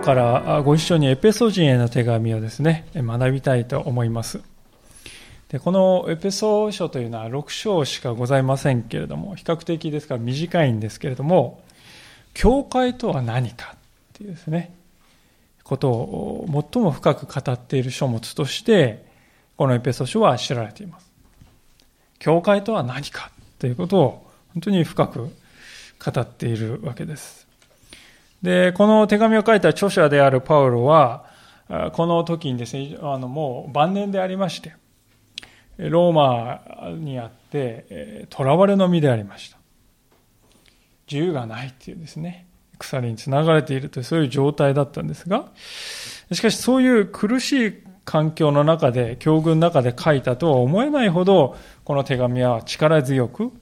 日からご一緒にエペソ人への手紙をですね、学びたいと思います。でこのエペソ書というのは6章しかございませんけれども、比較的ですから短いんですけれども、教会とは何かっていうですね、ことを最も深く語っている書物として、このエペソ書は知られています。教会とは何かということを本当に深く語っているわけです。で、この手紙を書いた著者であるパウロは、この時にですね、あのもう晩年でありまして、ローマにあって、囚われの身でありました。自由がないっていうですね、鎖につながれているという、そういう状態だったんですが、しかしそういう苦しい環境の中で、境遇の中で書いたとは思えないほど、この手紙は力強く、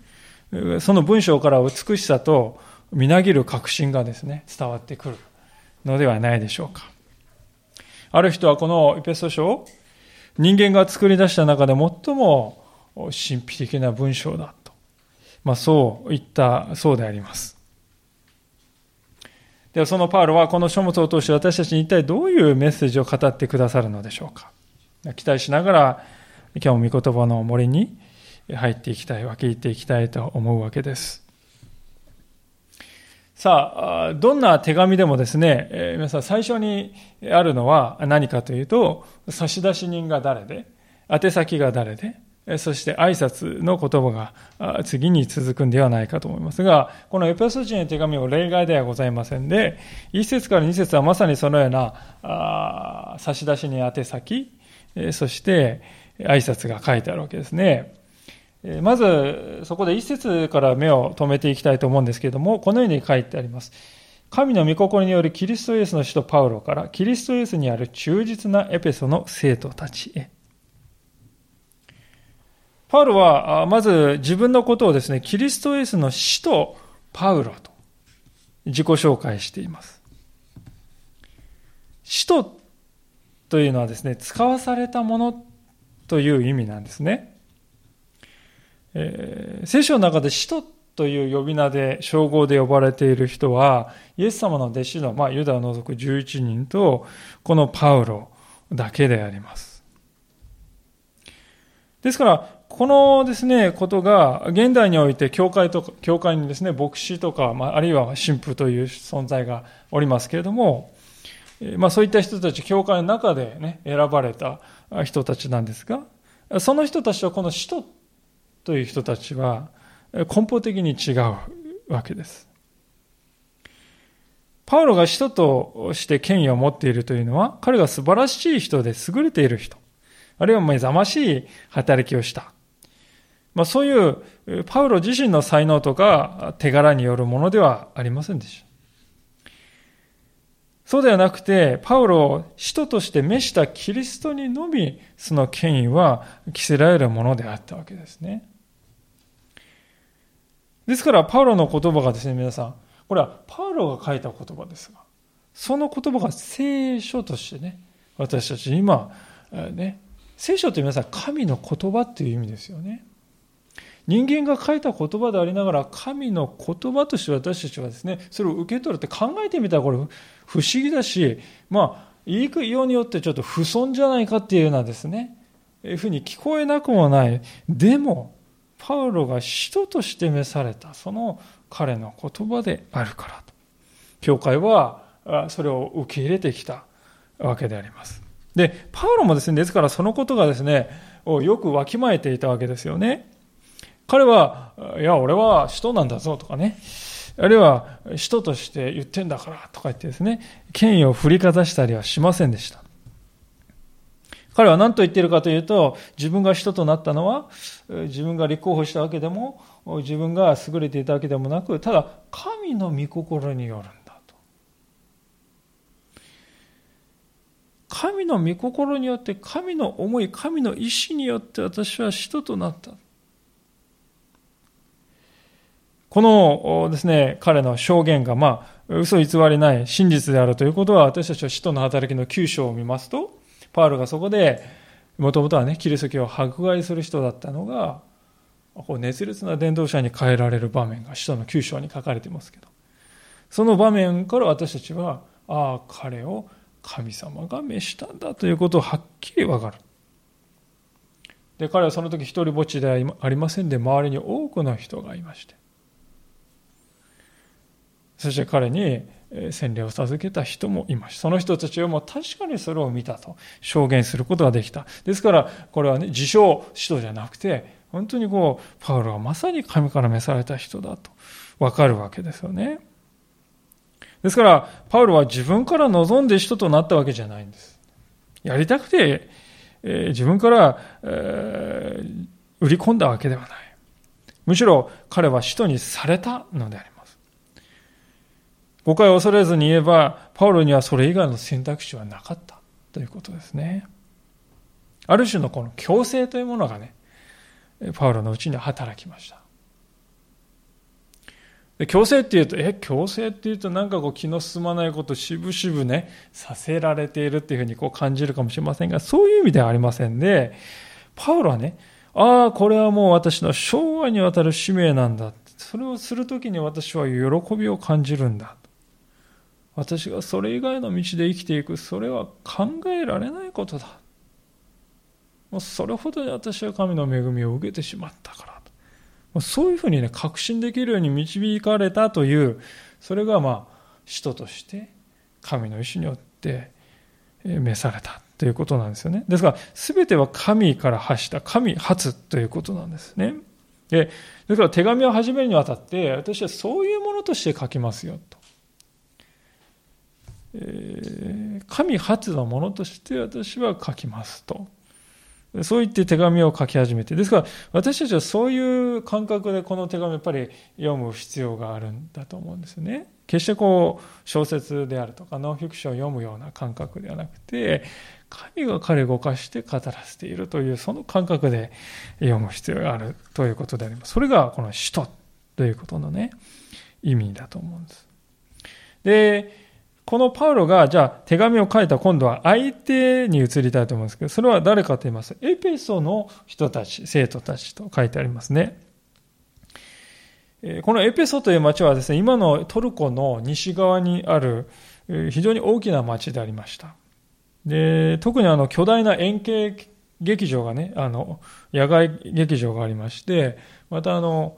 その文章から美しさとみなぎる確信がですね、伝わってくるのではないでしょうか。ある人はこのエペソ書を人間が作り出した中で最も神秘的な文章だと。まあそう言ったそうであります。ではそのパウロはこの書物を通して私たちに一体どういうメッセージを語ってくださるのでしょうか。期待しながら今日も御言葉の森に入っていきたい、分け入っていきたいと思うわけです。さあ、どんな手紙でもですね、え、皆さん最初にあるのは何かというと、差出人が誰で、宛先が誰で、そして挨拶の言葉が次に続くんではないかと思いますが、このエペソ人の手紙を例外ではございませんで、1節から2節はまさにそのような差出人宛先、そして挨拶が書いてあるわけですね。まず、そこで一節から目を留めていきたいと思うんですけれども、このように書いてあります。神の御心によるキリストイエスの使徒パウロから、キリストイエスにある忠実なエペソの生徒たちへ。パウロは、まず自分のことをですね、キリストイエスの使徒パウロと自己紹介しています。使徒というのはですね、使わされたものという意味なんですね。えー、聖書の中で使徒という呼び名で、称号で呼ばれている人は、イエス様の弟子の、まあ、ユダを除く11人と、このパウロだけであります。ですから、このですね、ことが、現代において、教会とか、教会にですね、牧師とか、まあ、あるいは神父という存在がおりますけれども、まあ、そういった人たち、教会の中でね、選ばれた人たちなんですが、その人たちはこの使徒という人たちは根本的に違うわけです。パウロが使徒として権威を持っているというのは、彼が素晴らしい人で優れている人、あるいは目覚ましい働きをした。まあ、そういうパウロ自身の才能とか手柄によるものではありませんでした。そうではなくて、パウロを使徒として召したキリストにのみ、その権威は着せられるものであったわけですね。ですから、パウロの言葉がですね、皆さん、これはパウロが書いた言葉ですが、その言葉が聖書としてね、私たち今、ね、聖書って皆さん、神の言葉っていう意味ですよね。人間が書いた言葉でありながら、神の言葉として私たちはですね、それを受け取るって考えてみたらこれ不思議だし、まあ、言いようによってちょっと不損じゃないかっていうようなですね、いうふうに聞こえなくもない。でも、パウロが使徒として召された、その彼の言葉であるからと。教会はそれを受け入れてきたわけであります。で、パウロもですね、ですからそのことがですね、よくわきまえていたわけですよね。彼は、いや、俺は使徒なんだぞとかね、あるいは使徒として言ってんだからとか言ってですね、権威を振りかざしたりはしませんでした。彼は何と言っているかというと、自分が使徒となったのは、自分が立候補したわけでも、自分が優れていたわけでもなく、ただ、神の御心によるんだと。神の御心によって、神の思い、神の意志によって私は使徒となった。このですね、彼の証言が、まあ、嘘偽りない真実であるということは、私たちは使徒の働きの9章を見ますと、パウロがそこで、もともとはね、キリスト教を迫害する人だったのが、こう熱烈な伝道者に変えられる場面が使徒の9章に書かれてますけど、その場面から私たちは、ああ、彼を神様が召したんだということをはっきりわかる。で、彼はその時一人ぼっちではありませんで、周りに多くの人がいまして。そして彼に洗礼を授けた人もいました。その人たちはもう確かにそれを見たと証言することができた。ですから、これはね、自称使徒じゃなくて、本当にこう、パウロはまさに神から召された人だとわかるわけですよね。ですから、パウロは自分から望んで人となったわけじゃないんです。やりたくて、え、自分から、えー、売り込んだわけではない。むしろ彼は使徒にされたのであります。誤解を恐れずに言えば、パウロにはそれ以外の選択肢はなかったということですね。ある種のこの強制というものがね、パウロのうちに働きました。で強制っていうと、え、強制っていうとなんかこう気の進まないことしぶしぶね、させられているっていうふうにこう感じるかもしれませんが、そういう意味ではありませんで、パウロはね、ああ、これはもう私の生涯にわたる使命なんだ。それをするときに私は喜びを感じるんだ。私がそれ以外の道で生きていく、それは考えられないことだ。もうそれほどに私は神の恵みを受けてしまったからと。そういうふうにね、確信できるように導かれたという、それがまあ、使徒として神の意志によって召されたということなんですよね。ですから、すべては神から発した、神発ということなんですね。で、ですから手紙を始めるにあたって、私はそういうものとして書きますよと。神初のものとして私は書きますと。そう言って手紙を書き始めて。ですから、私たちはそういう感覚でこの手紙をやっぱり読む必要があるんだと思うんですね。決してこう、小説であるとか、ノンフィクションを読むような感覚ではなくて、神が彼を動かして語らせているという、その感覚で読む必要があるということであります。それがこの使徒ということのね、意味だと思うんです。で、このパウロが、じゃあ手紙を書いた今度は相手に移りたいと思うんですけど、それは誰かと言います、エペソの人たち、生徒たちと書いてありますね。このエペソという町はですね、今のトルコの西側にある非常に大きな町でありました。で、特にあの巨大な円形劇場がね、あの、野外劇場がありまして、またあの、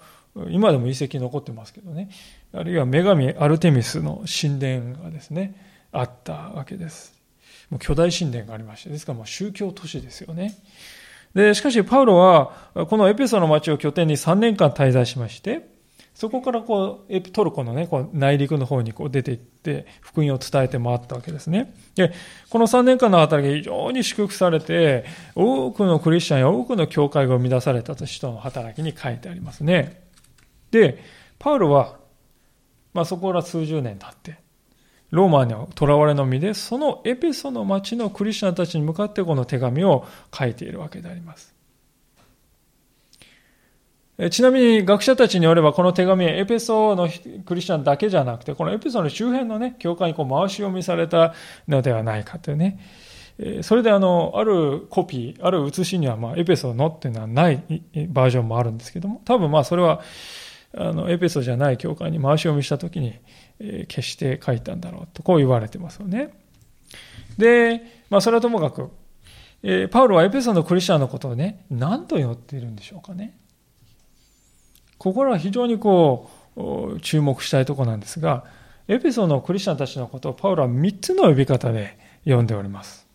今でも遺跡残ってますけどね、あるいは女神アルテミスの神殿がですね、あったわけです。もう巨大神殿がありまして、ですからもう宗教都市ですよね。で、しかしパウロは、このエペソの町を拠点に3年間滞在しまして、そこからこう、トルコのね、こう内陸の方にこう出て行って、福音を伝えて回ったわけですね。で、この3年間の働き非常に祝福されて、多くのクリスチャンや多くの教会が生み出されたと人の働きに書いてありますね。で、パウロはまあ、そこから数十年経って、ローマに囚われの身で、そのエペソの町のクリスチャンたちに向かってこの手紙を書いているわけであります。ちなみに学者たちによればこの手紙はエペソのクリスチャンだけじゃなくて、このエペソの周辺のね、教会にこう回し読みされたのではないかというね。それであの、あるコピー、ある写しにはまあエペソのっていうのはないバージョンもあるんですけども、多分まあそれはあのエペソじゃない教会に回し読みした時に、えー、消して書いたんだろうとこう言われてますよね。で、まあ、それはともかく、えー、パウロはエペソのクリスチャンのことをね何と呼っているんでしょうかね。ここらは非常にこう注目したいところなんですがエペソのクリスチャンたちのことをパウロは3つの呼び方で呼んでおります。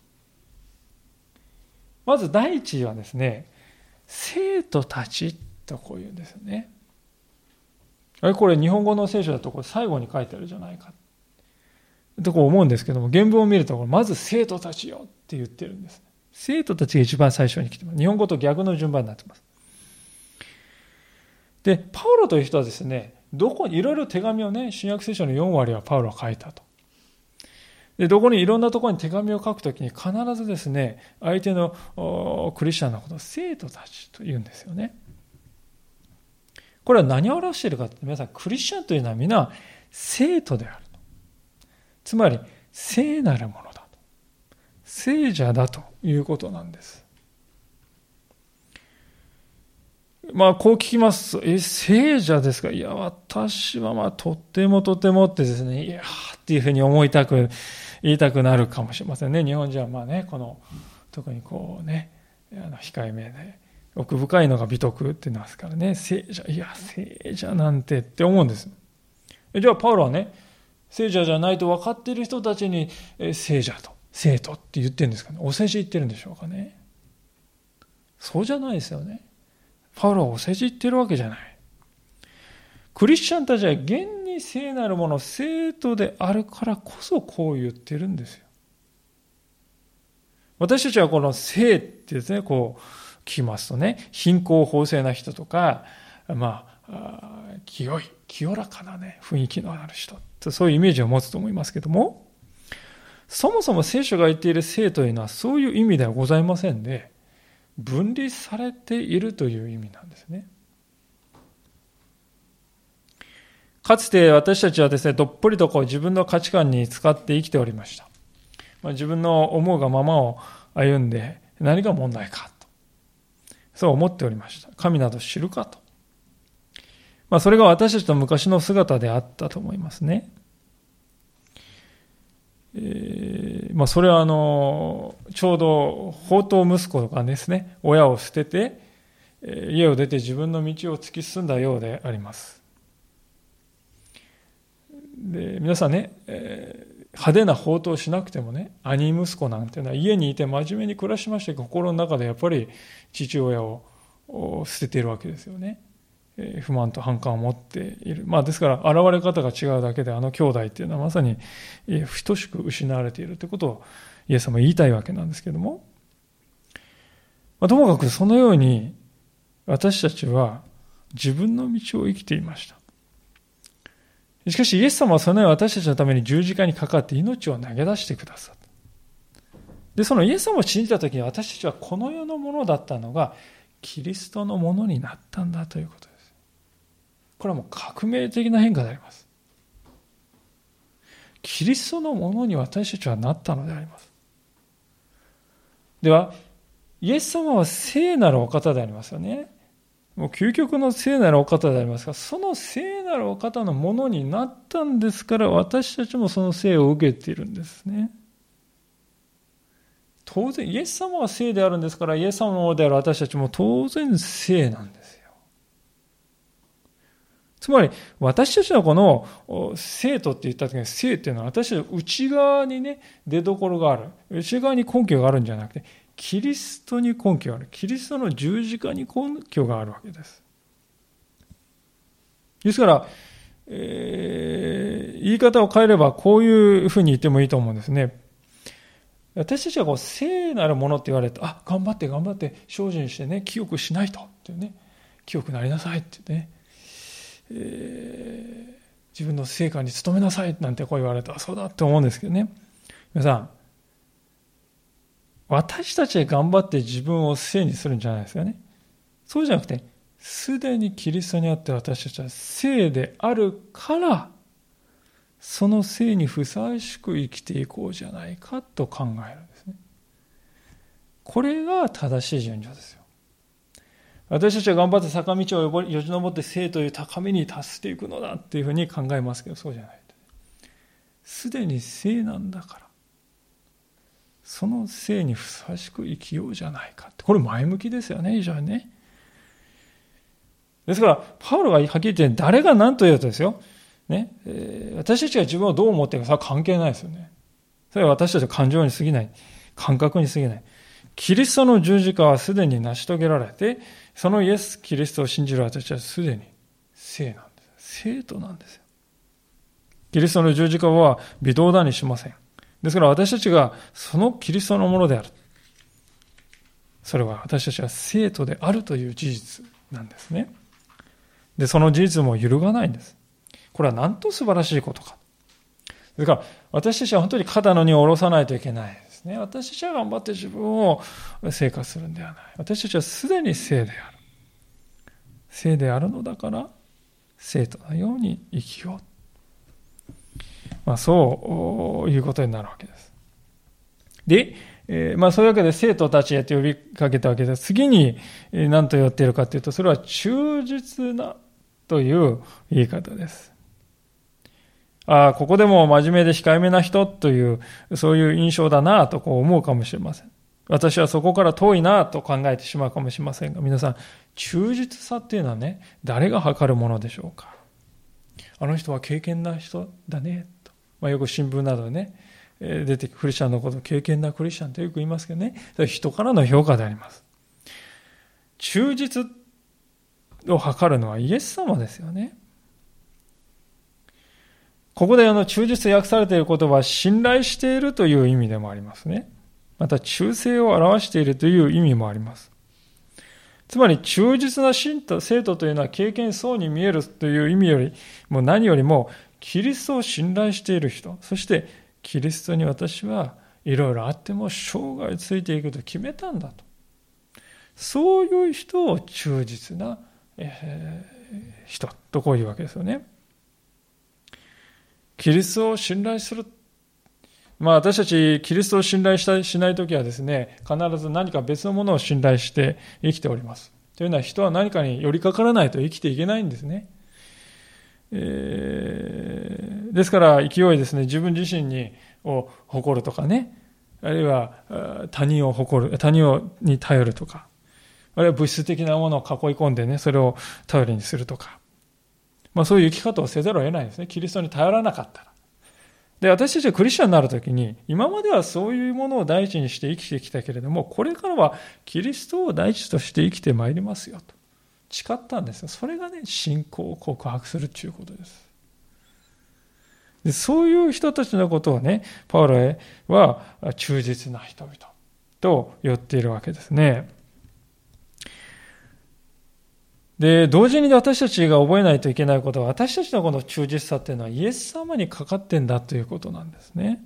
まず第一はですね生徒たちとこう言うんですよね。あれこれ日本語の聖書だとこれ最後に書いてあるじゃないか。とこう思うんですけども、原文を見ると、まず生徒たちよって言ってるんです。生徒たちが一番最初に来てます。日本語と逆の順番になってます。で、パウロという人はですね、どこに、いろいろ手紙をね、新約聖書の4割はパウロは書いたと。で、どこにいろんなところに手紙を書くときに必ずですね、相手のクリスチャンのことを生徒たちと言うんですよね。これは何を表しているかって皆さんクリスチャンというのは皆生徒であると。つまり聖なるものだと。聖者だということなんです。まあ、こう聞きますと、え、聖者ですか？いや、私はまあ、とってもとてもってですね、いやっていうふうに思いたく、言いたくなるかもしれませんね。日本人はまあね、この、特にこうね、あの控えめで、奥深いのが美徳って言いますからね、聖者、いや、聖者なんてって思うんです。じゃあ、パウロはね、聖者じゃないと分かっている人たちに、聖者と、生徒って言ってるんですかね。お世辞言ってるんでしょうかね。そうじゃないですよね。パウロはお世辞言ってるわけじゃない。クリスチャンたちは現に聖なるもの、生徒であるからこそこう言ってるんですよ。私たちはこの聖ってですね、こうきますとね、貧困法制な人とか、まあ、清い、清らかなね、雰囲気のある人、そういうイメージを持つと思いますけども、そもそも聖書が言っている聖というのはそういう意味ではございませんで、分離されているという意味なんですね。かつて私たちはですね、どっぷりとこう自分の価値観に使って生きておりました。まあ、自分の思うがままを歩んで何が問題か。そう思っておりました。神など知るかと。まあ、それが私たちの昔の姿であったと思いますね。えー、まあ、それはあの、ちょうど、宝刀息子がですね、親を捨てて、家を出て自分の道を突き進んだようであります。で、皆さんね、えー、派手な宝刀をしなくてもね、兄息子なんていうのは家にいて真面目に暮らしまして、心の中でやっぱり父親を捨てているわけですよね。不満と反感を持っている。まあですから、現れ方が違うだけで、あの兄弟っていうのはまさに等しく失われているということをイエス様言いたいわけなんですけども、まあ、ともかくそのように私たちは自分の道を生きていました。しかしイエス様はそのように私たちのために十字架にかかって命を投げ出してくださった。で、そのイエス様を信じたときに私たちはこの世のものだったのがキリストのものになったんだということです。これはもう革命的な変化であります。キリストのものに私たちはなったのであります。では、イエス様は聖なるお方でありますよね。もう究極の聖なるお方でありますが、その聖なるお方のものになったんですから、私たちもその聖を受けているんですね。当然、イエス様は聖であるんですから、イエス様である私たちも当然聖なんですよ。つまり、私たちのこの生徒って言った時に、生っていうのは私たちの内側にね、出所がある。内側に根拠があるんじゃなくて、キリストに根拠がある。キリストの十字架に根拠があるわけです。ですから、えー、言い方を変えればこういうふうに言ってもいいと思うんですね。私たちはこう聖なるものって言われて、あ、頑張って頑張って精進してね、清くしないと。っていうね、清くなりなさいってね。えー、自分の成果に努めなさいなんてこう言われたらそうだって思うんですけどね。皆さん、私たちが頑張って自分を聖にするんじゃないですよね。そうじゃなくて、すでにキリストにあって私たちは聖であるから、その聖にふさわしく生きていこうじゃないかと考えるんですね。これが正しい順序ですよ。私たちは頑張って坂道をよじ登って生という高みに達していくのだっていうふうに考えますけど、そうじゃない。すでに生なんだから、その生にふさわしく生きようじゃないかって。これ前向きですよね、非常にね。ですから、パウロがはっきり言って、誰が何と言うとですよ。ね、えー、私たちが自分をどう思っているか、それは関係ないですよね。それは私たちの感情に過ぎない。感覚に過ぎない。キリストの十字架はすでに成し遂げられて、そのイエス・キリストを信じる私はすでに生なんです。生徒なんですよ。キリストの十字架は微動だにしません。ですから私たちがそのキリストのものである。それは私たちは生徒であるという事実なんですね。で、その事実も揺るがないんです。これはなんと素晴らしいことか。ですから私たちは本当に肩の荷を下ろさないといけないです。ね。私たちは頑張って自分を生活するんではない。私たちはすでに生である。生であるのだから、生徒のように生きよう。まあ、そういうことになるわけです。で、えー、まあそういうわけで生徒たちへと呼びかけたわけです。次に何と言っているかというと、それは忠実なという言い方です。ああ、ここでも真面目で控えめな人という、そういう印象だなとこう思うかもしれません。私はそこから遠いなと考えてしまうかもしれませんが、皆さん、忠実さっていうのはね、誰が測るものでしょうか。あの人は経験な人だね、まあ、よく新聞などでね、出てクリスチャンのことを経験なクリスチャンとよく言いますけどね、人からの評価であります。忠実を測るのはイエス様ですよね。ここであの忠実と訳されている言葉は信頼しているという意味でもありますね。また忠誠を表しているという意味もあります。つまり忠実な信徒、生徒というのは経験そうに見えるという意味よりも何よりもキリストを信頼している人、そしてキリストに私はいろいろあっても生涯ついていくと決めたんだと。そういう人を忠実な、えー、人とこういうわけですよね。キリストを信頼する。まあ私たちキリストを信頼したしないときはですね、必ず何か別のものを信頼して生きております。というのは人は何かに寄りかからないと生きていけないんですね。ですから勢いですね、自分自身にを誇るとかね、あるいは他人を誇る、他人に頼るとか、あるいは物質的なものを囲い込んでね、それを頼りにするとか、まあ、そういう生き方をせざるを得ないですね。キリストに頼らなかったら。で、私たちがクリスチャンになるときに、今まではそういうものを第一にして生きてきたけれども、これからはキリストを第一として生きてまいりますよと。誓ったんですよ。それがね、信仰を告白するということです。でそういう人たちのことをね、パウロへは忠実な人々と言っているわけですね。で、同時に私たちが覚えないといけないことは、私たちのこの忠実さっていうのはイエス様にかかってんだということなんですね。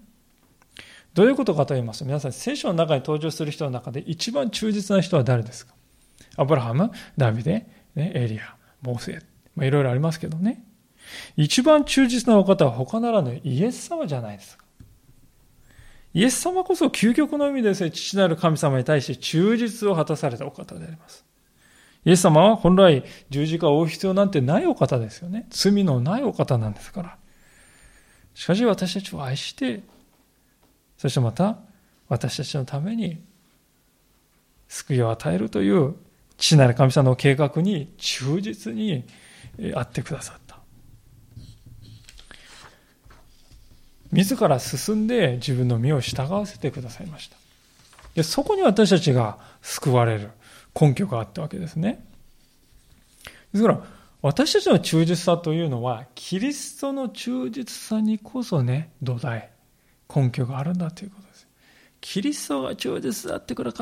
どういうことかと言いますと、皆さん、聖書の中に登場する人の中で一番忠実な人は誰ですか？アブラハム、ダビデ、ね、エリア、モーセ、まあ、いろいろありますけどね。一番忠実なお方は他ならぬイエス様じゃないですか。イエス様こそ究極の意味でですね、父なる神様に対して忠実を果たされたお方であります。イエス様は本来十字架を負う必要なんてないお方ですよね。罪のないお方なんですから。しかし私たちを愛して、そしてまた私たちのために救いを与えるという父なる神様の計画に忠実にあってくださった。自ら進んで自分の身を従わせてくださいました。でそこに私たちが救われる。根拠があったわけですね。ですから、私たちの忠実さというのは、キリストの忠実さにこそね、土台、根拠があるんだということです。キリストが忠実だってくだ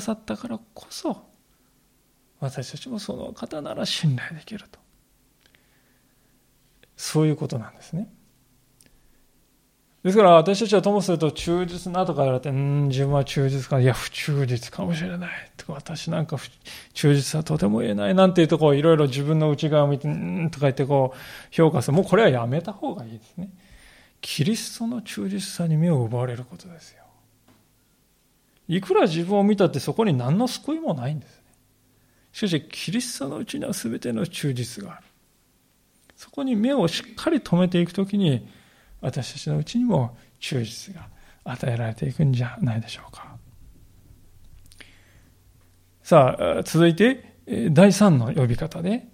さったからこそ、私たちもその方なら信頼できると。そういうことなんですね。ですから私たちはともすると忠実なとか言われて、うん、自分は忠実か、いや、不忠実かもしれない。とか、私なんか忠実はとても言えない。なんていうとこう、いろいろ自分の内側を見て、うんとか言ってこう、評価する。もうこれはやめた方がいいですね。キリストの忠実さに目を奪われることですよ。いくら自分を見たってそこに何の救いもないんです。しかし、キリストのうちには全ての忠実がある。そこに目をしっかり止めていくときに、私たちのうちにも忠実が与えられていくんじゃないでしょうか。さあ、続いて、第3の呼び方で、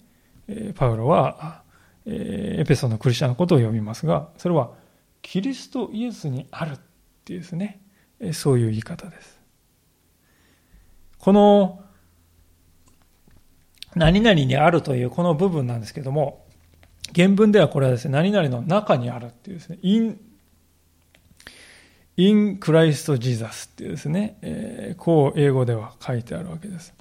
パウロは、エペソのクリスチャンのことを呼びますが、それは、キリストイエスにあるっていうですね、そういう言い方です。この、何々にあるというこの部分なんですけども、原文ではこれはですね、何々の中にあるっていうですね、in, in Christ Jesus っていうですね、えー、こう英語では書いてあるわけです。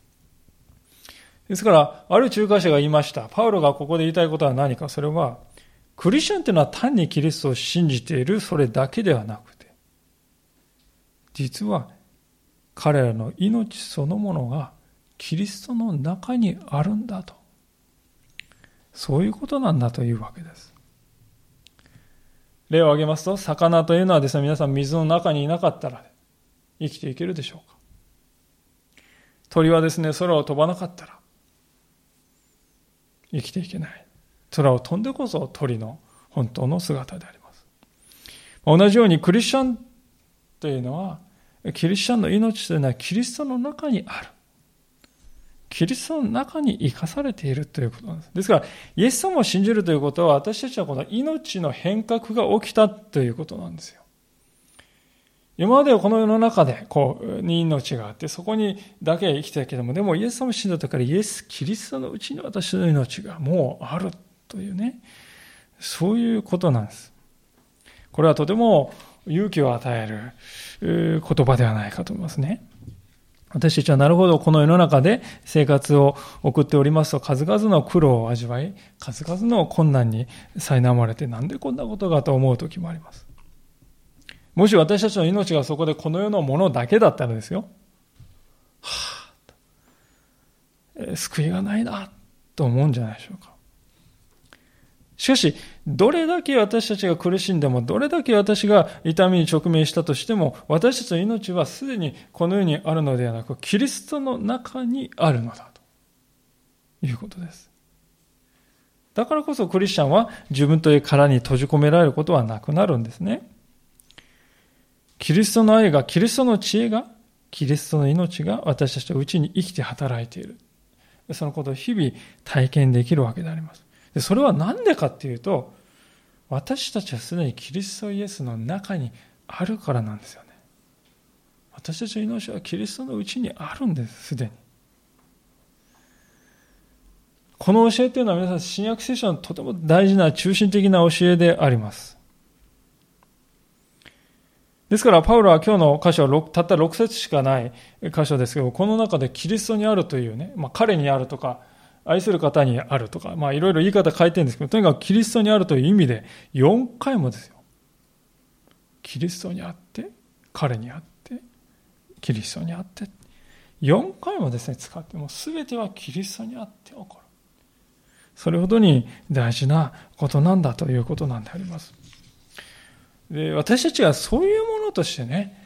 ですから、ある仲介者が言いました。パウロがここで言いたいことは何か、それは、クリスチャンというのは単にキリストを信じているそれだけではなくて、実は彼らの命そのものがキリストの中にあるんだと。そういうことなんだというわけです。例を挙げますと、魚というのはですね、皆さん水の中にいなかったら、生きていけるでしょうか鳥はですね、空を飛ばなかったら生きていけない。空を飛んでこそ鳥の本当の姿であります。同じようにクリスチャンというのは、キリスチャンの命というのはキリストの中にある。キリストの中に生かされているということなんです。ですから、イエス様を信じるということは、私たちはこの命の変革が起きたということなんですよ。今まではこの世の中で、こう、に命があって、そこにだけ生きてたけども、でもイエス様を信じたからイエス・キリストのうちに私の命がもうあるというね、そういうことなんです。これはとても勇気を与える言葉ではないかと思いますね。私たちはなるほどこの世の中で生活を送っておりますと数々の苦労を味わい、数々の困難に苛まれてなんでこんなことがと思う時もあります。もし私たちの命がそこでこの世のものだけだったらですよ、はあ、救いがないな、と思うんじゃないでしょうか。しかし、どれだけ私たちが苦しんでも、どれだけ私が痛みに直面したとしても、私たちの命はすでにこの世にあるのではなく、キリストの中にあるのだということです。だからこそクリスチャンは自分という殻に閉じ込められることはなくなるんですね。キリストの愛が、キリストの知恵が、キリストの命が私たちのうちに生きて働いている。そのことを日々体験できるわけであります。でそれは何でかっていうと、私たちはすでにキリストイエスの中にあるからなんですよね。私たちの命はキリストのうちにあるんです、すでに。この教えというのは皆さん、新約聖書のとても大事な中心的な教えであります。ですから、パウロは今日の箇所はたった6節しかない箇所ですけど、この中でキリストにあるというね、まあ、彼にあるとか、愛する方にあるとか、まあいろいろ言い方変えてるんですけど、とにかくキリストにあるという意味で4回もですよ。キリストにあって、彼にあって、キリストにあって、4回もですね、使って、もう全てはキリストにあって起こる。それほどに大事なことなんだということなんであります。で私たちはそういうものとしてね、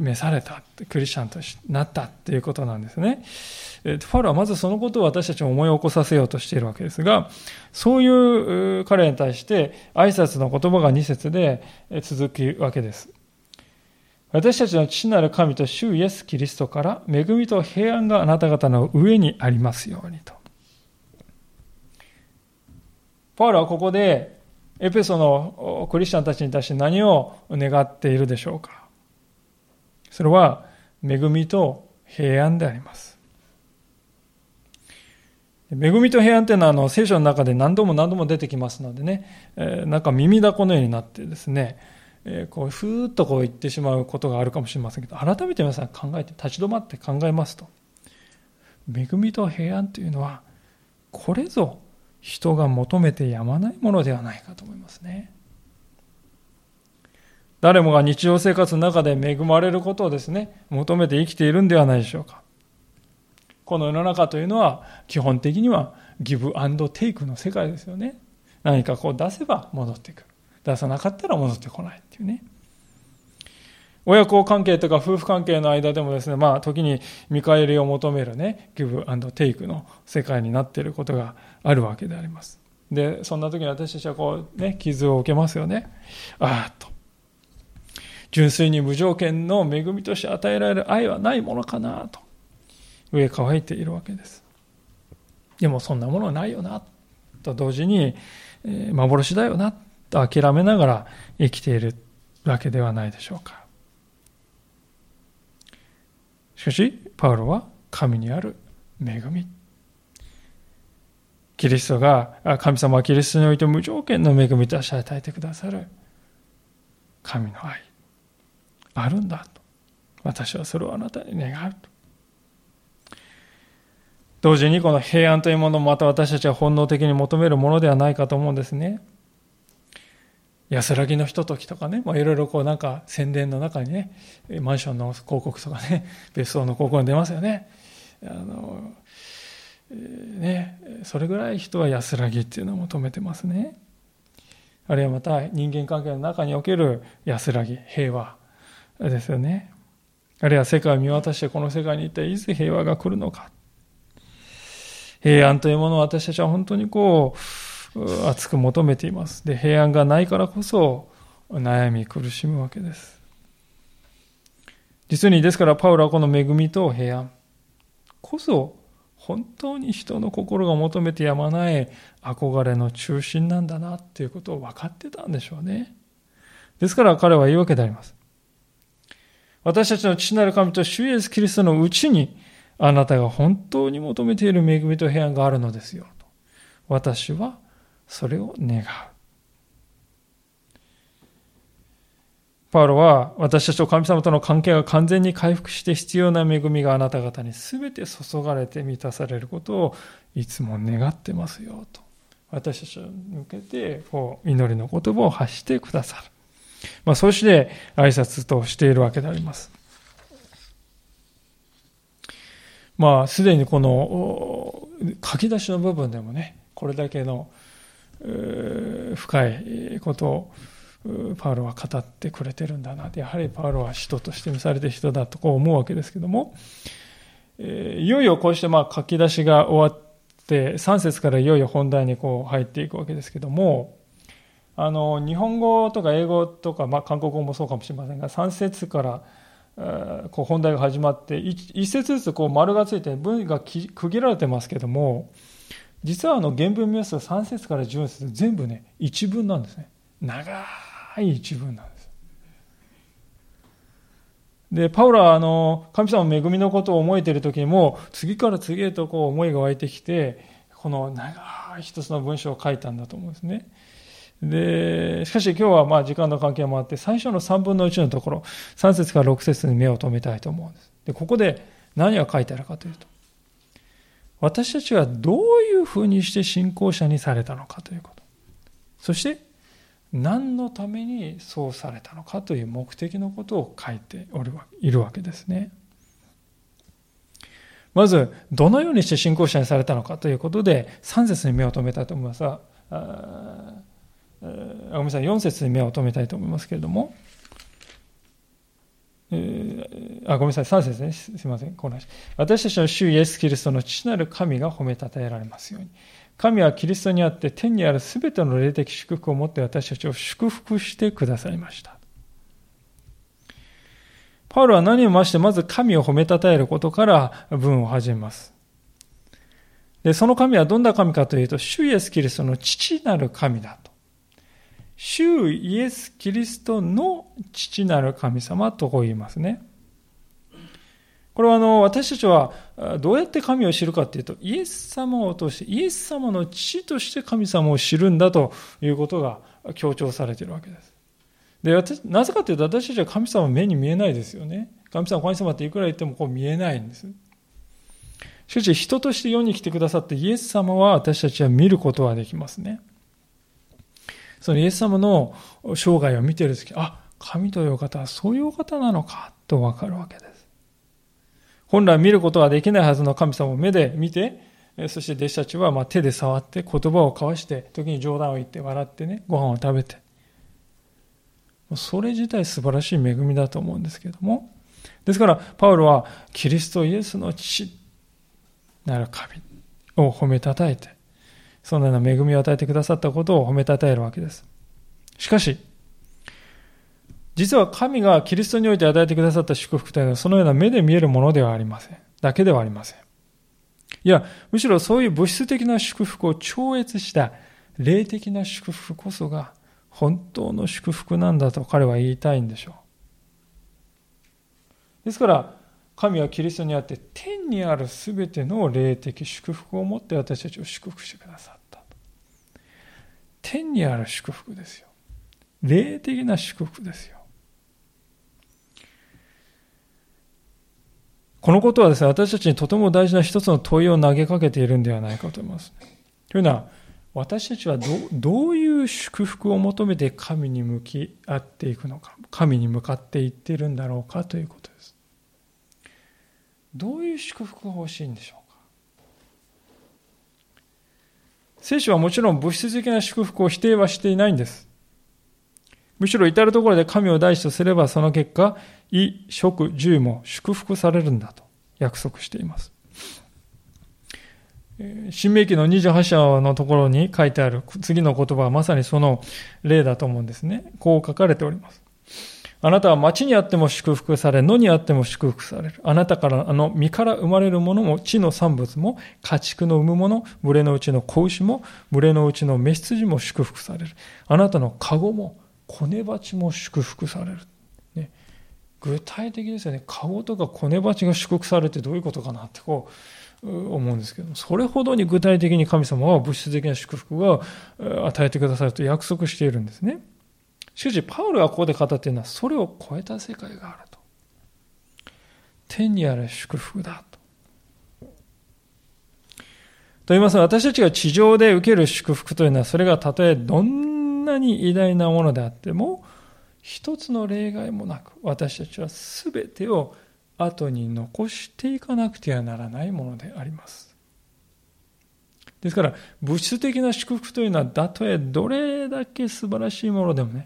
召された、クリスチャンとなったっていうことなんですね。ファルはまずそのことを私たちに思い起こさせようとしているわけですが、そういう彼に対して挨拶の言葉が2節で続くわけです。私たちの父なる神と主イエス・キリストから恵みと平安があなた方の上にありますようにと。パウロはここでエペソのクリスチャンたちに対して何を願っているでしょうかそれは恵みと平安であります。恵みと平安というのはあの聖書の中で何度も何度も出てきますのでね、えー、なんか耳だこのようになってですね、えー、こうふーっとこう言ってしまうことがあるかもしれませんけど、改めて皆さん考えて、立ち止まって考えますと、恵みと平安というのは、これぞ人が求めてやまないものではないかと思いますね。誰もが日常生活の中で恵まれることをですね、求めて生きているんではないでしょうか。この世の中というのは基本的にはギブアンドテイクの世界ですよね。何かこう出せば戻ってくる。出さなかったら戻ってこないっていうね。親子関係とか夫婦関係の間でもですね、まあ時に見返りを求めるね、ギブアンドテイクの世界になっていることがあるわけであります。で、そんな時に私たちはこうね、傷を受けますよね。ああ、と。純粋に無条件の恵みとして与えられる愛はないものかなと。上乾いているわけです。でもそんなものはないよな、と同時に、え、幻だよな、と諦めながら生きているわけではないでしょうか。しかし、パウロは神にある恵み。キリストが、神様はキリストにおいて無条件の恵みとして与えてくださる神の愛。あるんだと。私はそれをあなたに願うと。同時にこの平安というものもまた私たちは本能的に求めるものではないかと思うんですね。安らぎのひとときとかね、まあ、いろいろこうなんか宣伝の中にね、マンションの広告とかね、別荘の広告に出ますよね。あの、ね、それぐらい人は安らぎっていうのを求めてますね。あるいはまた人間関係の中における安らぎ、平和ですよね。あるいは世界を見渡してこの世界に一体いつ平和が来るのか。平安というものを私たちは本当にこう、熱く求めています。で、平安がないからこそ悩み苦しむわけです。実にですからパウロはこの恵みと平安こそ本当に人の心が求めてやまない憧れの中心なんだなっていうことを分かってたんでしょうね。ですから彼は言うわけであります。私たちの父なる神と主イエスキリストのうちにあなたが本当に求めている恵みと平安があるのですよ。と私はそれを願う。パウロは私たちと神様との関係が完全に回復して必要な恵みがあなた方に全て注がれて満たされることをいつも願ってますよと。私たちに向けてこう祈りの言葉を発してくださる。まあ、そして挨拶としているわけであります。まあ、すでにこの書き出しの部分でもね、これだけの深いことをパウロは語ってくれてるんだなやはりパウロは人として見されてる人だとこう思うわけですけども、いよいよこうしてまあ書き出しが終わって3節からいよいよ本題にこう入っていくわけですけどもあの日本語とか英語とか、まあ、韓国語もそうかもしれませんが3節からこう本題が始まって1節ずつこう丸がついて文が区切られてますけども実はあの原文見ますと3節から10節全部ね一文なんですね。長い一文なんです。でパウロはあの神様の恵みのことを思えている時にも次から次へとこう思いが湧いてきてこの長い一つの文章を書いたんだと思うんですね。で、しかし今日はまあ時間の関係もあって、最初の3分の1のところ、3節から6節に目を留めたいと思うんです。で、ここで何が書いてあるかというと、私たちはどういうふうにして信仰者にされたのかということ。そして、何のためにそうされたのかという目的のことを書いておるいるわけですね。まず、どのようにして信仰者にされたのかということで、3節に目を留めたいと思いますが、ごめんなさい、4節に目を留めたいと思いますけれども、えー、あごめんなさい、3節ね、すみません、この話。私たちの主イエス・キリストの父なる神が褒めたたえられますように。神はキリストにあって天にあるすべての霊的祝福を持って私たちを祝福してくださいました。パウロは何をましてまず神を褒めたたえることから文を始めます。で、その神はどんな神かというと、主イエス・キリストの父なる神だと。主イエス・キリストの父なる神様とこう言いますね。これはあの私たちはどうやって神を知るかというと、イエス様を通して、イエス様の父として神様を知るんだということが強調されているわけです。で私なぜかというと、私たちは神様目に見えないですよね。神様、神様っていくら言ってもこう見えないんです。しかし、人として世に来てくださってイエス様は私たちは見ることはできますね。そのイエス様の生涯を見てるとき、あ、神というお方はそういうお方なのかとわかるわけです。本来見ることはできないはずの神様を目で見て、そして弟子たちはま手で触って言葉を交わして、時に冗談を言って笑ってね、ご飯を食べて。それ自体素晴らしい恵みだと思うんですけども。ですから、パウロはキリストイエスの父なる神を褒めたたえて、そのような恵みを与えてくださったことを褒めたたえるわけです。しかし、実は神がキリストにおいて与えてくださった祝福というのはそのような目で見えるものではありません。だけではありません。いや、むしろそういう物質的な祝福を超越した霊的な祝福こそが本当の祝福なんだと彼は言いたいんでしょう。ですから、神はキリストにあって天にあるすべての霊的祝福を持って私たちを祝福してくださっ。天にある祝福ですよ。霊的な祝福ですよ。このことはですね、私たちにとても大事な一つの問いを投げかけているんではないかと思います。というのは、私たちはどどういう祝福を求めて神に向き合っていくのか、神に向かっていっているんだろうかということです。どういう祝福が欲しいんでしょうか聖書はもちろん物質的な祝福を否定はしていないんです。むしろ至るところで神を大事とすればその結果、衣、食、住も祝福されるんだと約束しています。新明記の28章のところに書いてある次の言葉はまさにその例だと思うんですね。こう書かれております。あなたは町にあっても祝福され、野にあっても祝福される。あなたからあの身から生まれるものも、地の産物も、家畜の産むもの、群れのうちの子牛も、群れのうちの雌羊も祝福される。あなたの籠も、子根鉢も祝福される。ね、具体的ですよね。籠とか子根鉢が祝福されてどういうことかなってこう思うんですけど、それほどに具体的に神様は物質的な祝福を与えてくださると約束しているんですね。しかし、パウルがここで語っているのは、それを超えた世界があると。天にある祝福だと。と言いますと、私たちが地上で受ける祝福というのは、それがたとえどんなに偉大なものであっても、一つの例外もなく、私たちは全てを後に残していかなくてはならないものであります。ですから、物質的な祝福というのは、たとえどれだけ素晴らしいものでもね、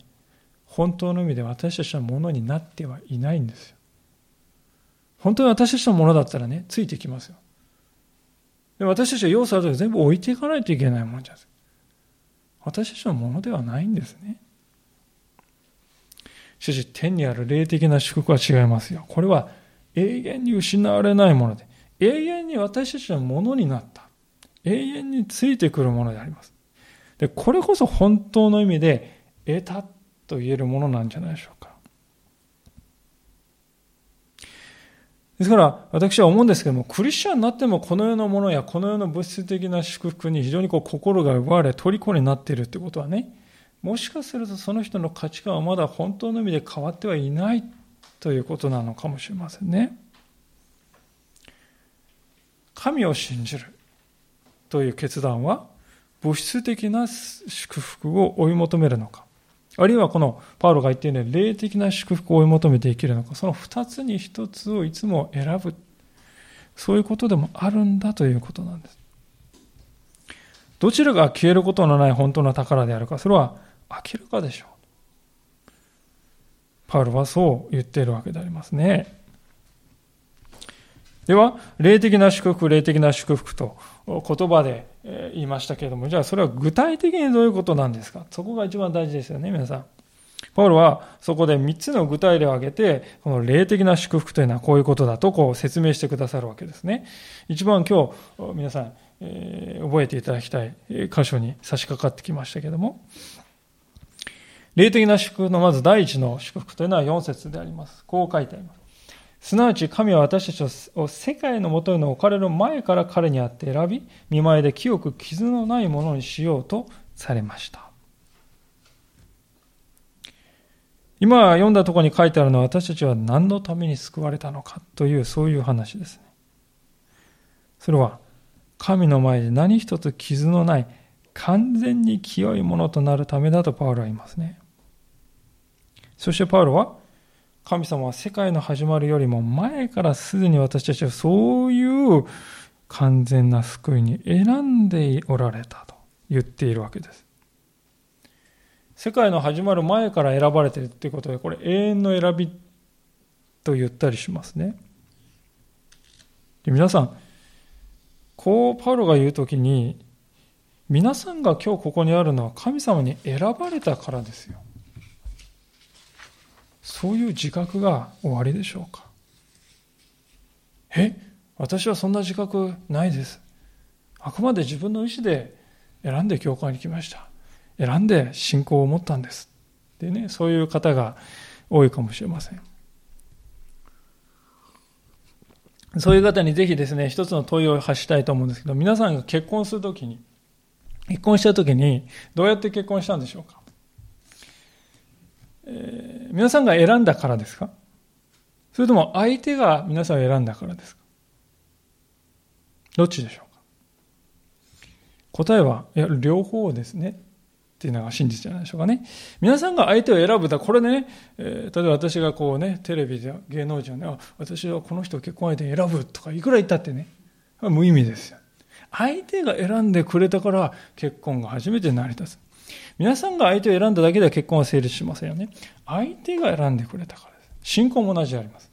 本当の意味で私たちのものになってはいないんですよ。本当に私たちのものだったらね、ついてきますよ。で私たちは要素あるとき全部置いていかないといけないものじゃないです。私たちのものではないんですね。しかし、天にある霊的な祝福は違いますよ。これは永遠に失われないもので、永遠に私たちのものになった。永遠についてくるものであります。で、これこそ本当の意味で得たと言えるものなんじゃないでしょうか。ですから、私は思うんですけども、クリスチャンになってもこの世のものやこの世の物質的な祝福に非常にこう心が奪われ、虜になっているということはね、もしかするとその人の価値観はまだ本当の意味で変わってはいないということなのかもしれませんね。神を信じるという決断は物質的な祝福を追い求めるのか、あるいはこのパウロが言っているように霊的な祝福を追い求めて生きるのか、その二つに一つをいつも選ぶ。そういうことでもあるんだということなんです。どちらが消えることのない本当の宝であるか、それは明らかでしょう。パウロはそう言っているわけでありますね。では、霊的な祝福、霊的な祝福と言葉で言いましたけれども、じゃあそれは具体的にどういうことなんですか？そこが一番大事ですよね、皆さん。パウロはそこで3つの具体例を挙げて、この霊的な祝福というのはこういうことだとこう説明してくださるわけですね。一番今日皆さん、え、覚えていただきたい箇所に差し掛かってきましたけれども、霊的な祝福のまず第一の祝福というのは4節であります。こう書いてあります。すなわち神は私たちを世界のもとに置かれる前から彼にあって選び、見舞いで清く傷のないものにしようとされました。今読んだところに書いてあるのは私たちは何のために救われたのかというそういう話ですね。それは神の前で何一つ傷のない完全に清いものとなるためだとパウロは言いますね。そしてパウロは神様は世界の始まるよりも前からすでに私たちはそういう完全な救いに選んでおられたと言っているわけです。世界の始まる前から選ばれているということで、これ永遠の選びと言ったりしますね。で皆さん、こうパウロが言うときに、皆さんが今日ここにあるのは神様に選ばれたからですよ。そういう自覚が終わりでしょうか？え？私はそんな自覚ないです。あくまで自分の意思で選んで教会に来ました。選んで信仰を持ったんです。でね、そういう方が多いかもしれません。そういう方にぜひですね、一つの問いを発したいと思うんですけど、皆さんが結婚するときに、結婚したときに、どうやって結婚したんでしょうか？えー、皆さんが選んだからですか？それとも相手が皆さんを選んだからですか？どっちでしょうか？答えは、いや、両方ですね。っていうのが真実じゃないでしょうかね。皆さんが相手を選ぶだ、これね、えー、例えば私がこうね、テレビで芸能人をね、私はこの人を結婚相手に選ぶとかいくら言ったってね、無意味ですよ。相手が選んでくれたから結婚が初めて成り立つ。皆さんが相手を選んだだけでは結婚は成立しませんよね。相手が選んでくれたからです。信仰も同じであります。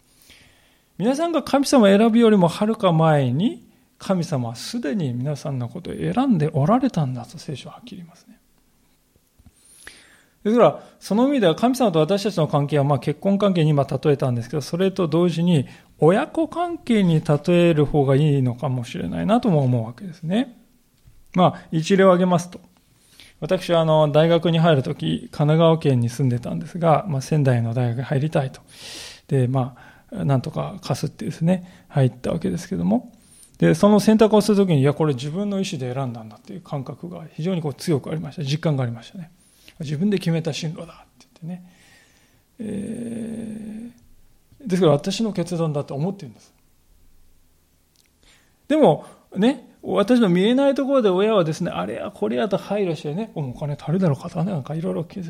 皆さんが神様を選ぶよりもはるか前に、神様はすでに皆さんのことを選んでおられたんだと聖書ははっきり言いますね。ですから、その意味では神様と私たちの関係はまあ結婚関係に今例えたんですけど、それと同時に親子関係に例える方がいいのかもしれないなとも思うわけですね。まあ、一例を挙げますと。私はあの、大学に入るとき、神奈川県に住んでたんですが、まあ、仙台の大学に入りたいと。で、まあ、なんとか貸すってですね、入ったわけですけども。で、その選択をするときに、いや、これ自分の意思で選んだんだっていう感覚が非常にこう強くありました。実感がありましたね。自分で決めた進路だって言ってね。えー、ですから私の決断だと思ってるんです。でも、ね、私の見えないところで親はですね、あれやこれやと配慮してね、お金足るだろうかとかね、なんかいろいろ一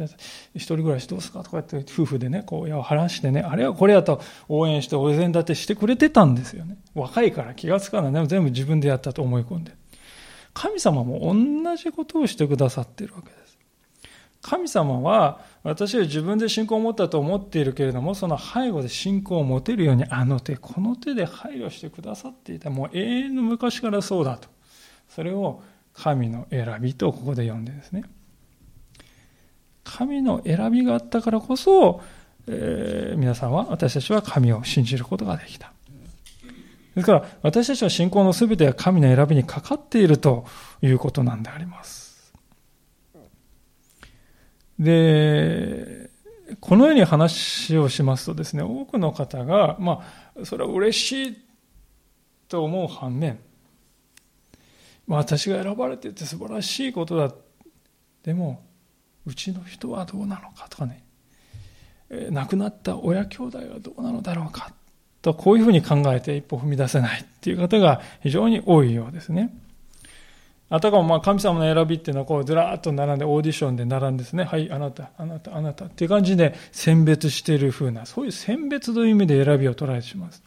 人暮らしどうすかとかやって夫婦でね、こう親を話してね、あれやこれやと応援してお膳立てしてくれてたんですよね。若いから気がつかない。でも全部自分でやったと思い込んで。神様も同じことをしてくださっているわけです。神様は私は自分で信仰を持ったと思っているけれどもその背後で信仰を持てるようにあの手この手で配慮してくださっていたもう永遠の昔からそうだと。それを神の選びとここで読んでですね。神の選びがあったからこそ、えー、皆さんは私たちは神を信じることができた。ですから私たちは信仰の全ては神の選びにかかっているということなんであります。で、このように話をしますとですね、多くの方が、まあ、それは嬉しいと思う反面、ま、私が選ばれてて素晴らしいことだ。でも、うちの人はどうなのかとかね、亡くなった親兄弟はどうなのだろうかと、こういうふうに考えて一歩踏み出せないっていう方が非常に多いようですね。あたかもまあ神様の選びっていうのはこうずらーっと並んでオーディションで並んですね。はい、あなた、あなた、あなたっていう感じで選別している風な、そういう選別という意味で選びを捉えてします。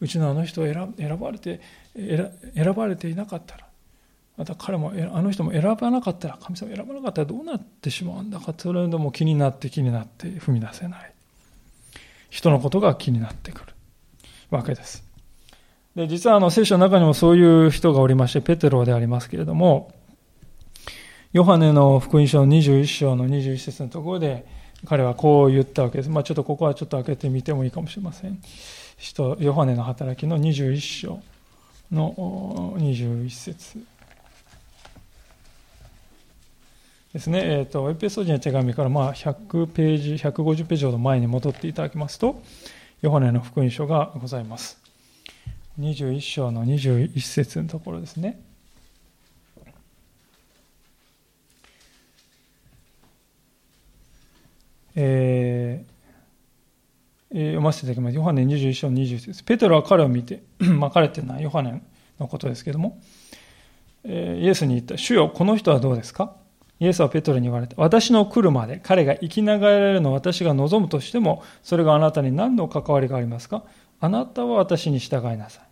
うちのあの人を選選ばれて、選ばれていなかったら、また彼も、あの人も選ばなかったら、神様選ばなかったらどうなってしまうんだか、それでも気になって気になって踏み出せない。人のことが気になってくるわけです。で、実はあの聖書の中にもそういう人がおりまして、ペテロでありますけれども、ヨハネの福音書の21章の21節のところで、彼はこう言ったわけです。まあちょっとここはちょっと開けてみてもいいかもしれません。ヨハネの働きの21章の21節ですね。えっ、ー、と、エペソジの手紙からまあ100ページ、150ページほど前に戻っていただきますと、ヨハネの福音書がございます。21章の21節のところですね。えー、読ませていただきます。ヨハネ21章の21節。ペテロは彼を見て、まあ彼っていうのはヨハネのことですけども、えー、イエスに言った、主よ、この人はどうですか？イエスはペトロに言われた。私の来るまで彼が生きながられるのを私が望むとしても、それがあなたに何の関わりがありますか？あなたは私に従いなさい。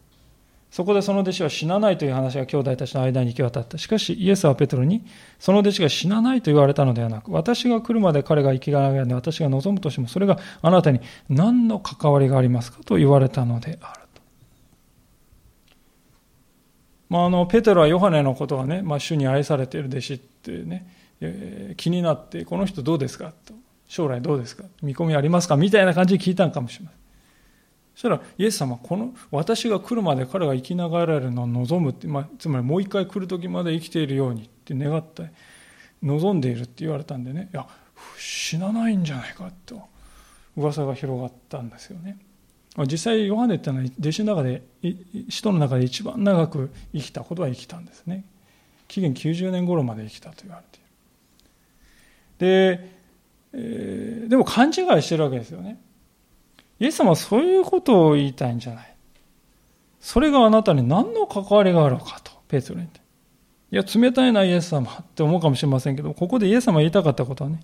そこでその弟子は死なないという話が兄弟たちの間に行き渡った。しかし、イエスはペトロに、その弟子が死なないと言われたのではなく、私が来るまで彼が生きがらないで私が望むとしても、それがあなたに何の関わりがありますかと言われたのであると。まあ、あの、ペテロはヨハネのことがね、まあ、主に愛されている弟子ってね、えー、気になって、この人どうですかと。将来どうですか見込みありますかみたいな感じで聞いたんかもしれません。したら、イエス様、この、私が来るまで彼が生きながられるのを望むって、まあ、つまりもう一回来る時まで生きているようにって願って、望んでいるって言われたんでね、いや、死なないんじゃないかと、噂が広がったんですよね。実際、ヨハネってのは弟子の中で、使徒の中で一番長く生きたことは生きたんですね。紀元90年頃まで生きたと言われている。で、えー、でも勘違いしてるわけですよね。イエス様はそういうことを言いたいんじゃない。それがあなたに何の関わりがあるのかと、ペテロに言って。いや、冷たいな、イエス様って思うかもしれませんけど、ここでイエス様が言いたかったことはね、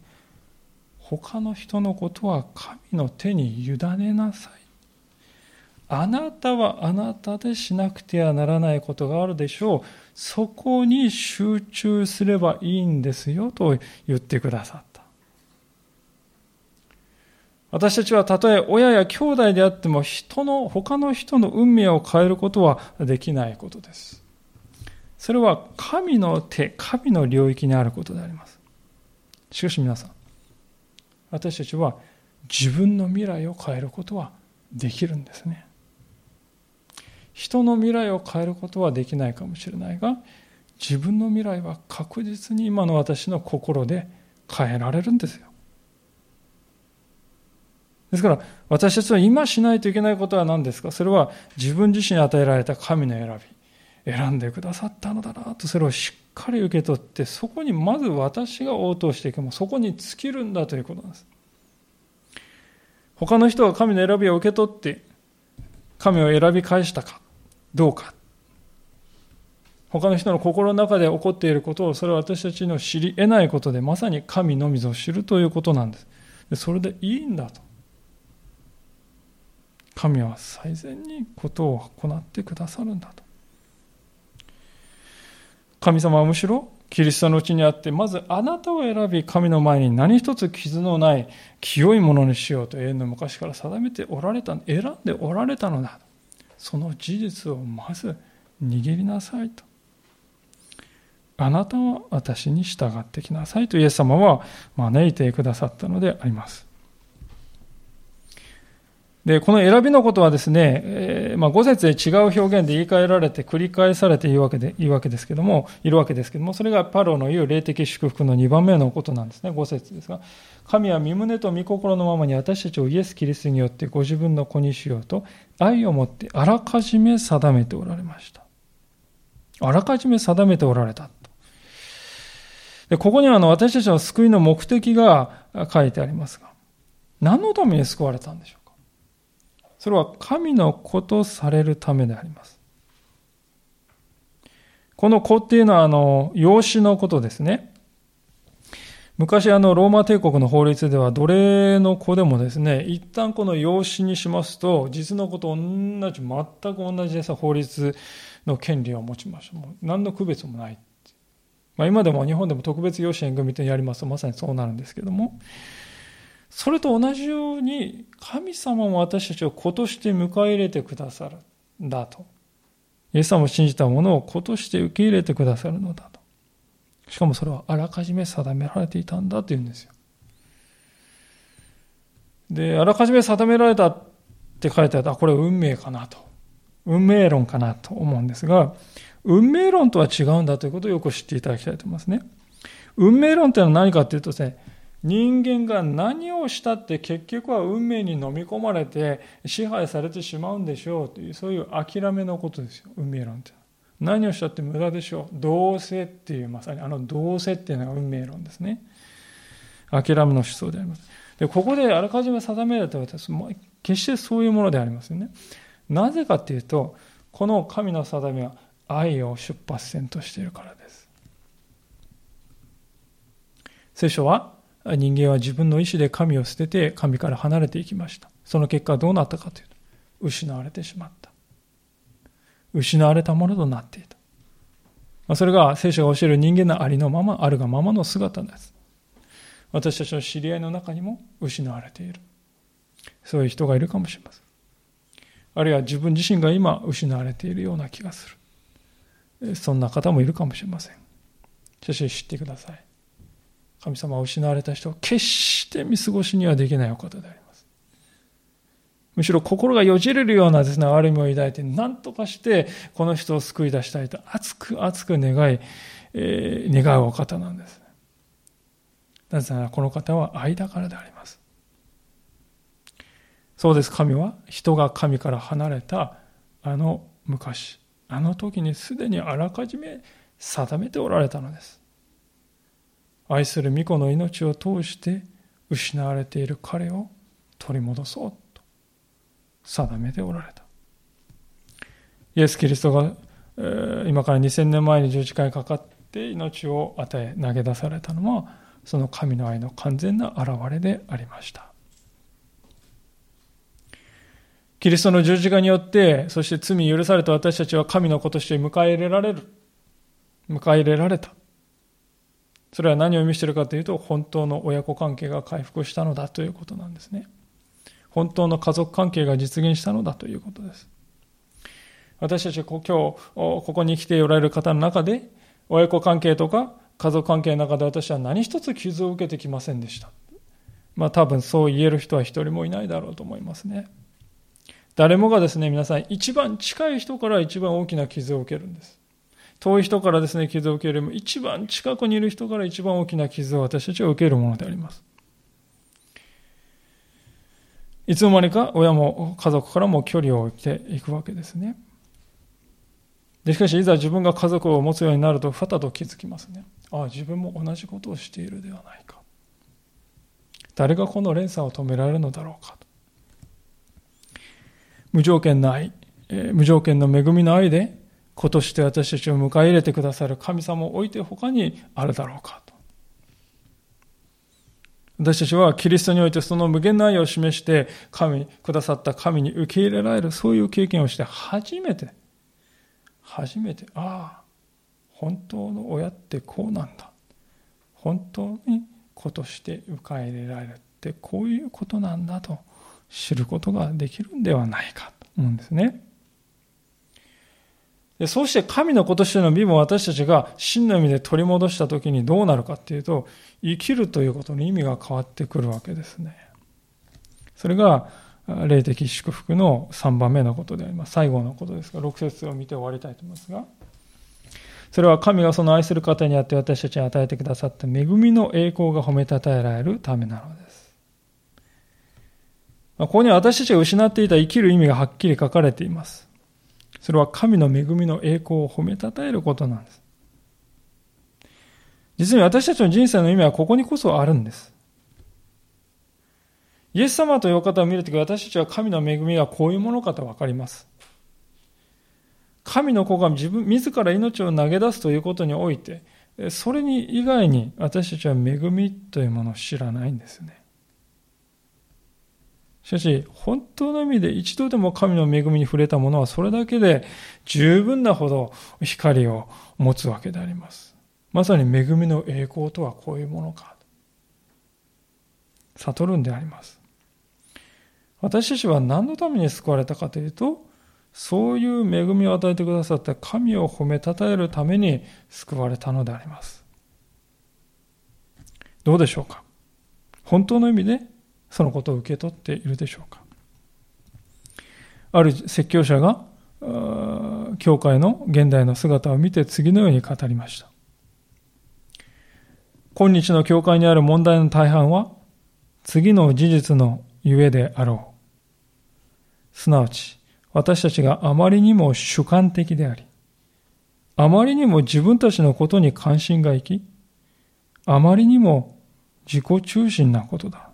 他の人のことは神の手に委ねなさい。あなたはあなたでしなくてはならないことがあるでしょう。そこに集中すればいいんですよと言ってくださった。私たちはたとえ親や兄弟であっても人の、他の人の運命を変えることはできないことです。それは神の手、神の領域にあることであります。しかし皆さん、私たちは自分の未来を変えることはできるんですね。人の未来を変えることはできないかもしれないが自分の未来は確実に今の私の心で変えられるんですよですから私たちは今しないといけないことは何ですか？それは自分自身に与えられた神の選び。選んでくださったのだなとそれをしっかり受け取ってそこにまず私が応答していく。もそこに尽きるんだということなんです。他の人が神の選びを受け取って神を選び返したかどうか。他の人の心の中で起こっていることをそれは私たちの知り得ないことでまさに神のみぞ知るということなんです。それでいいんだと。神は最善にことを行ってくださるんだと神様はむしろキリストのうちにあってまずあなたを選び神の前に何一つ傷のない清いものにしようと永遠の昔から定めておられた選んでおられたのだその事実をまず握りなさいと。あなたは私に従ってきなさいとイエス様は招いてくださったのであります。で、この選びのことはですね、えー、まあ、5節で違う表現で言い換えられて繰り返されているわけで、いいわけですけども、いるわけですけども、それがパロの言う霊的祝福の2番目のことなんですね、5節ですが。神は身胸と御心のままに私たちをイエス・キリストによってご自分の子にしようと、愛をもってあらかじめ定めておられました。あらかじめ定めておられた。でここにはあの私たちの救いの目的が書いてありますが、何のために救われたんでしょう？それは神の子とされるためであります。この子っていうのは、あの、養子のことですね。昔、あの、ローマ帝国の法律では、奴隷の子でもですね、一旦この養子にしますと、実の子と同じ、全く同じでさ、法律の権利を持ちましょう。もう何の区別もない。まあ、今でも日本でも特別養子縁組とやりますと、まさにそうなるんですけども、それと同じように神様も私たちを子として迎え入れてくださるんだと。イエス様を信じたものを子として受け入れてくださるのだと。しかもそれはあらかじめ定められていたんだというんですよ。で、あらかじめ定められたって書いてあったこれ運命かなと。運命論かなと思うんですが、運命論とは違うんだということをよく知っていただきたいと思いますね。運命論というのは何かというとですね、人間が何をしたって結局は運命に飲み込まれて支配されてしまうんでしょう。というそういう諦めのことですよ。運命論って何をしたって無駄でしょう。どうせっていうまさにあのどうせっていうのが運命論ですね。諦めの思想であります。でここであらかじめ定められた私は決してそういうものでありませんね。なぜかっていうとこの神の定めは愛を出発点としているからです。聖書は人間は自分の意志で神を捨てて神から離れていきました。その結果どうなったかというと、失われてしまった。失われたものとなっていた。それが聖書が教える人間のありのまま、あるがままの姿です。私たちの知り合いの中にも失われている。そういう人がいるかもしれません。あるいは自分自身が今失われているような気がする。そんな方もいるかもしれません。しかし知ってください。神様は失われた人を決して見過ごしにはできないお方であります。むしろ心がよじれるようなですね、悪みを抱いて、何とかしてこの人を救い出したいと熱く熱く願い、えー、願うお方なんです。なぜならこの方は愛だからであります。そうです、神は人が神から離れたあの昔、あの時にすでにあらかじめ定めておられたのです。愛する御子の命を通して失われている彼を取り戻そうと定めておられた。イエス・キリストが、今から2000年前に十字架にかかって命を与え投げ出されたのはその神の愛の完全な現れでありました。キリストの十字架によって、そして罪許された私たちは神の子として迎え入れられる。迎え入れられた。それは何を意味しているかというと、本当の親子関係が回復したのだということなんですね。本当の家族関係が実現したのだということです。私たち今日、ここに来ておられる方の中で、親子関係とか家族関係の中で私は何一つ傷を受けてきませんでした。まあ多分そう言える人は一人もいないだろうと思いますね。誰もがですね、皆さん一番近い人から一番大きな傷を受けるんです。遠い人からですね、傷を受けるよりも一番近くにいる人から一番大きな傷を私たちは受けるものであります。いつの間にか親も家族からも距離を置いていくわけですね。でしかし、いざ自分が家族を持つようになると、ふたと気づきますね。ああ、自分も同じことをしているではないか。誰がこの連鎖を止められるのだろうか。無条件の愛、えー、無条件の恵みの愛で、子として私たちを迎え入れてくださる神様を置いて他にあるだろうかと。私たちはキリストにおいてその無限の愛を示して神、くださった神に受け入れられる、そういう経験をして初めて、初めて、ああ、本当の親ってこうなんだ。本当に子として受け入れられるってこういうことなんだと知ることができるんではないかと思うんですね。でそうして神の子としての身分を私たちが真の意味で取り戻した時にどうなるかっていうと生きるということの意味が変わってくるわけですね。それが霊的祝福の3番目のことであります。最後のことですが、6節を見て終わりたいと思いますが。それは神がその愛する方にあって私たちに与えてくださった恵みの栄光が褒めたたえられるためなのです。ここに私たちが失っていた生きる意味がはっきり書かれています。それは神の恵みの栄光を褒めたたえることなんです。実に私たちの人生の意味はここにこそあるんです。イエス様という方を見るとき私たちは神の恵みがこういうものかと分かります。神の子が自分、自ら命を投げ出すということにおいて、それに以外に私たちは恵みというものを知らないんですね。しかし、本当の意味で一度でも神の恵みに触れたものはそれだけで十分なほど光を持つわけであります。まさに恵みの栄光とはこういうものか。悟るんであります。私たちは何のために救われたかというと、そういう恵みを与えてくださった神を褒めたたえるために救われたのであります。どうでしょうか？本当の意味でそのことを受け取っているでしょうかある説教者が教会の現代の姿を見て次のように語りました。今日の教会にある問題の大半は次の事実のゆえであろう。すなわち、私たちがあまりにも主観的であり、あまりにも自分たちのことに関心がいき、あまりにも自己中心なことだ。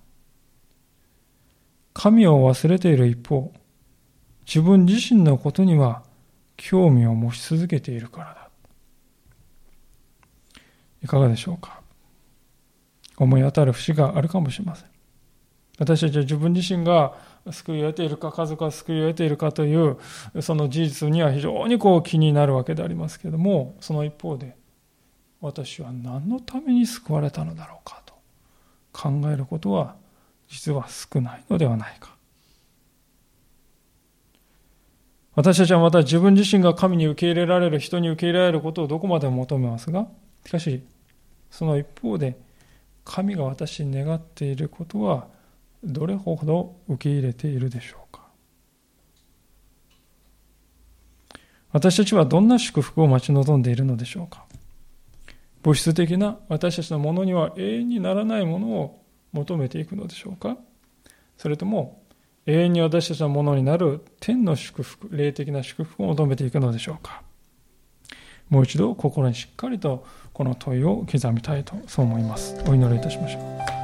神を忘れている一方、自分自身のことには興味を持ち続けているからだ。いかがでしょうか？思い当たる節があるかもしれません。私たちは自分自身が救いを得ているか、家族が救いを得ているかという、その事実には非常にこう気になるわけでありますけれども、その一方で、私は何のために救われたのだろうかと考えることは、実は少ないのではないか。私たちはまた自分自身が神に受け入れられる、人に受け入れられることをどこまでも求めますが、しかし、その一方で、神が私に願っていることは、どれほど受け入れているでしょうか私たちはどんな祝福を待ち望んでいるのでしょうか物質的な私たちのものには永遠にならないものを求めていくのでしょうか？それとも永遠に私たちのものになる天の祝福、霊的な祝福を求めていくのでしょうか？もう一度心にしっかりとこの問いを刻みたいとそう思います。お祈りいたしましょう。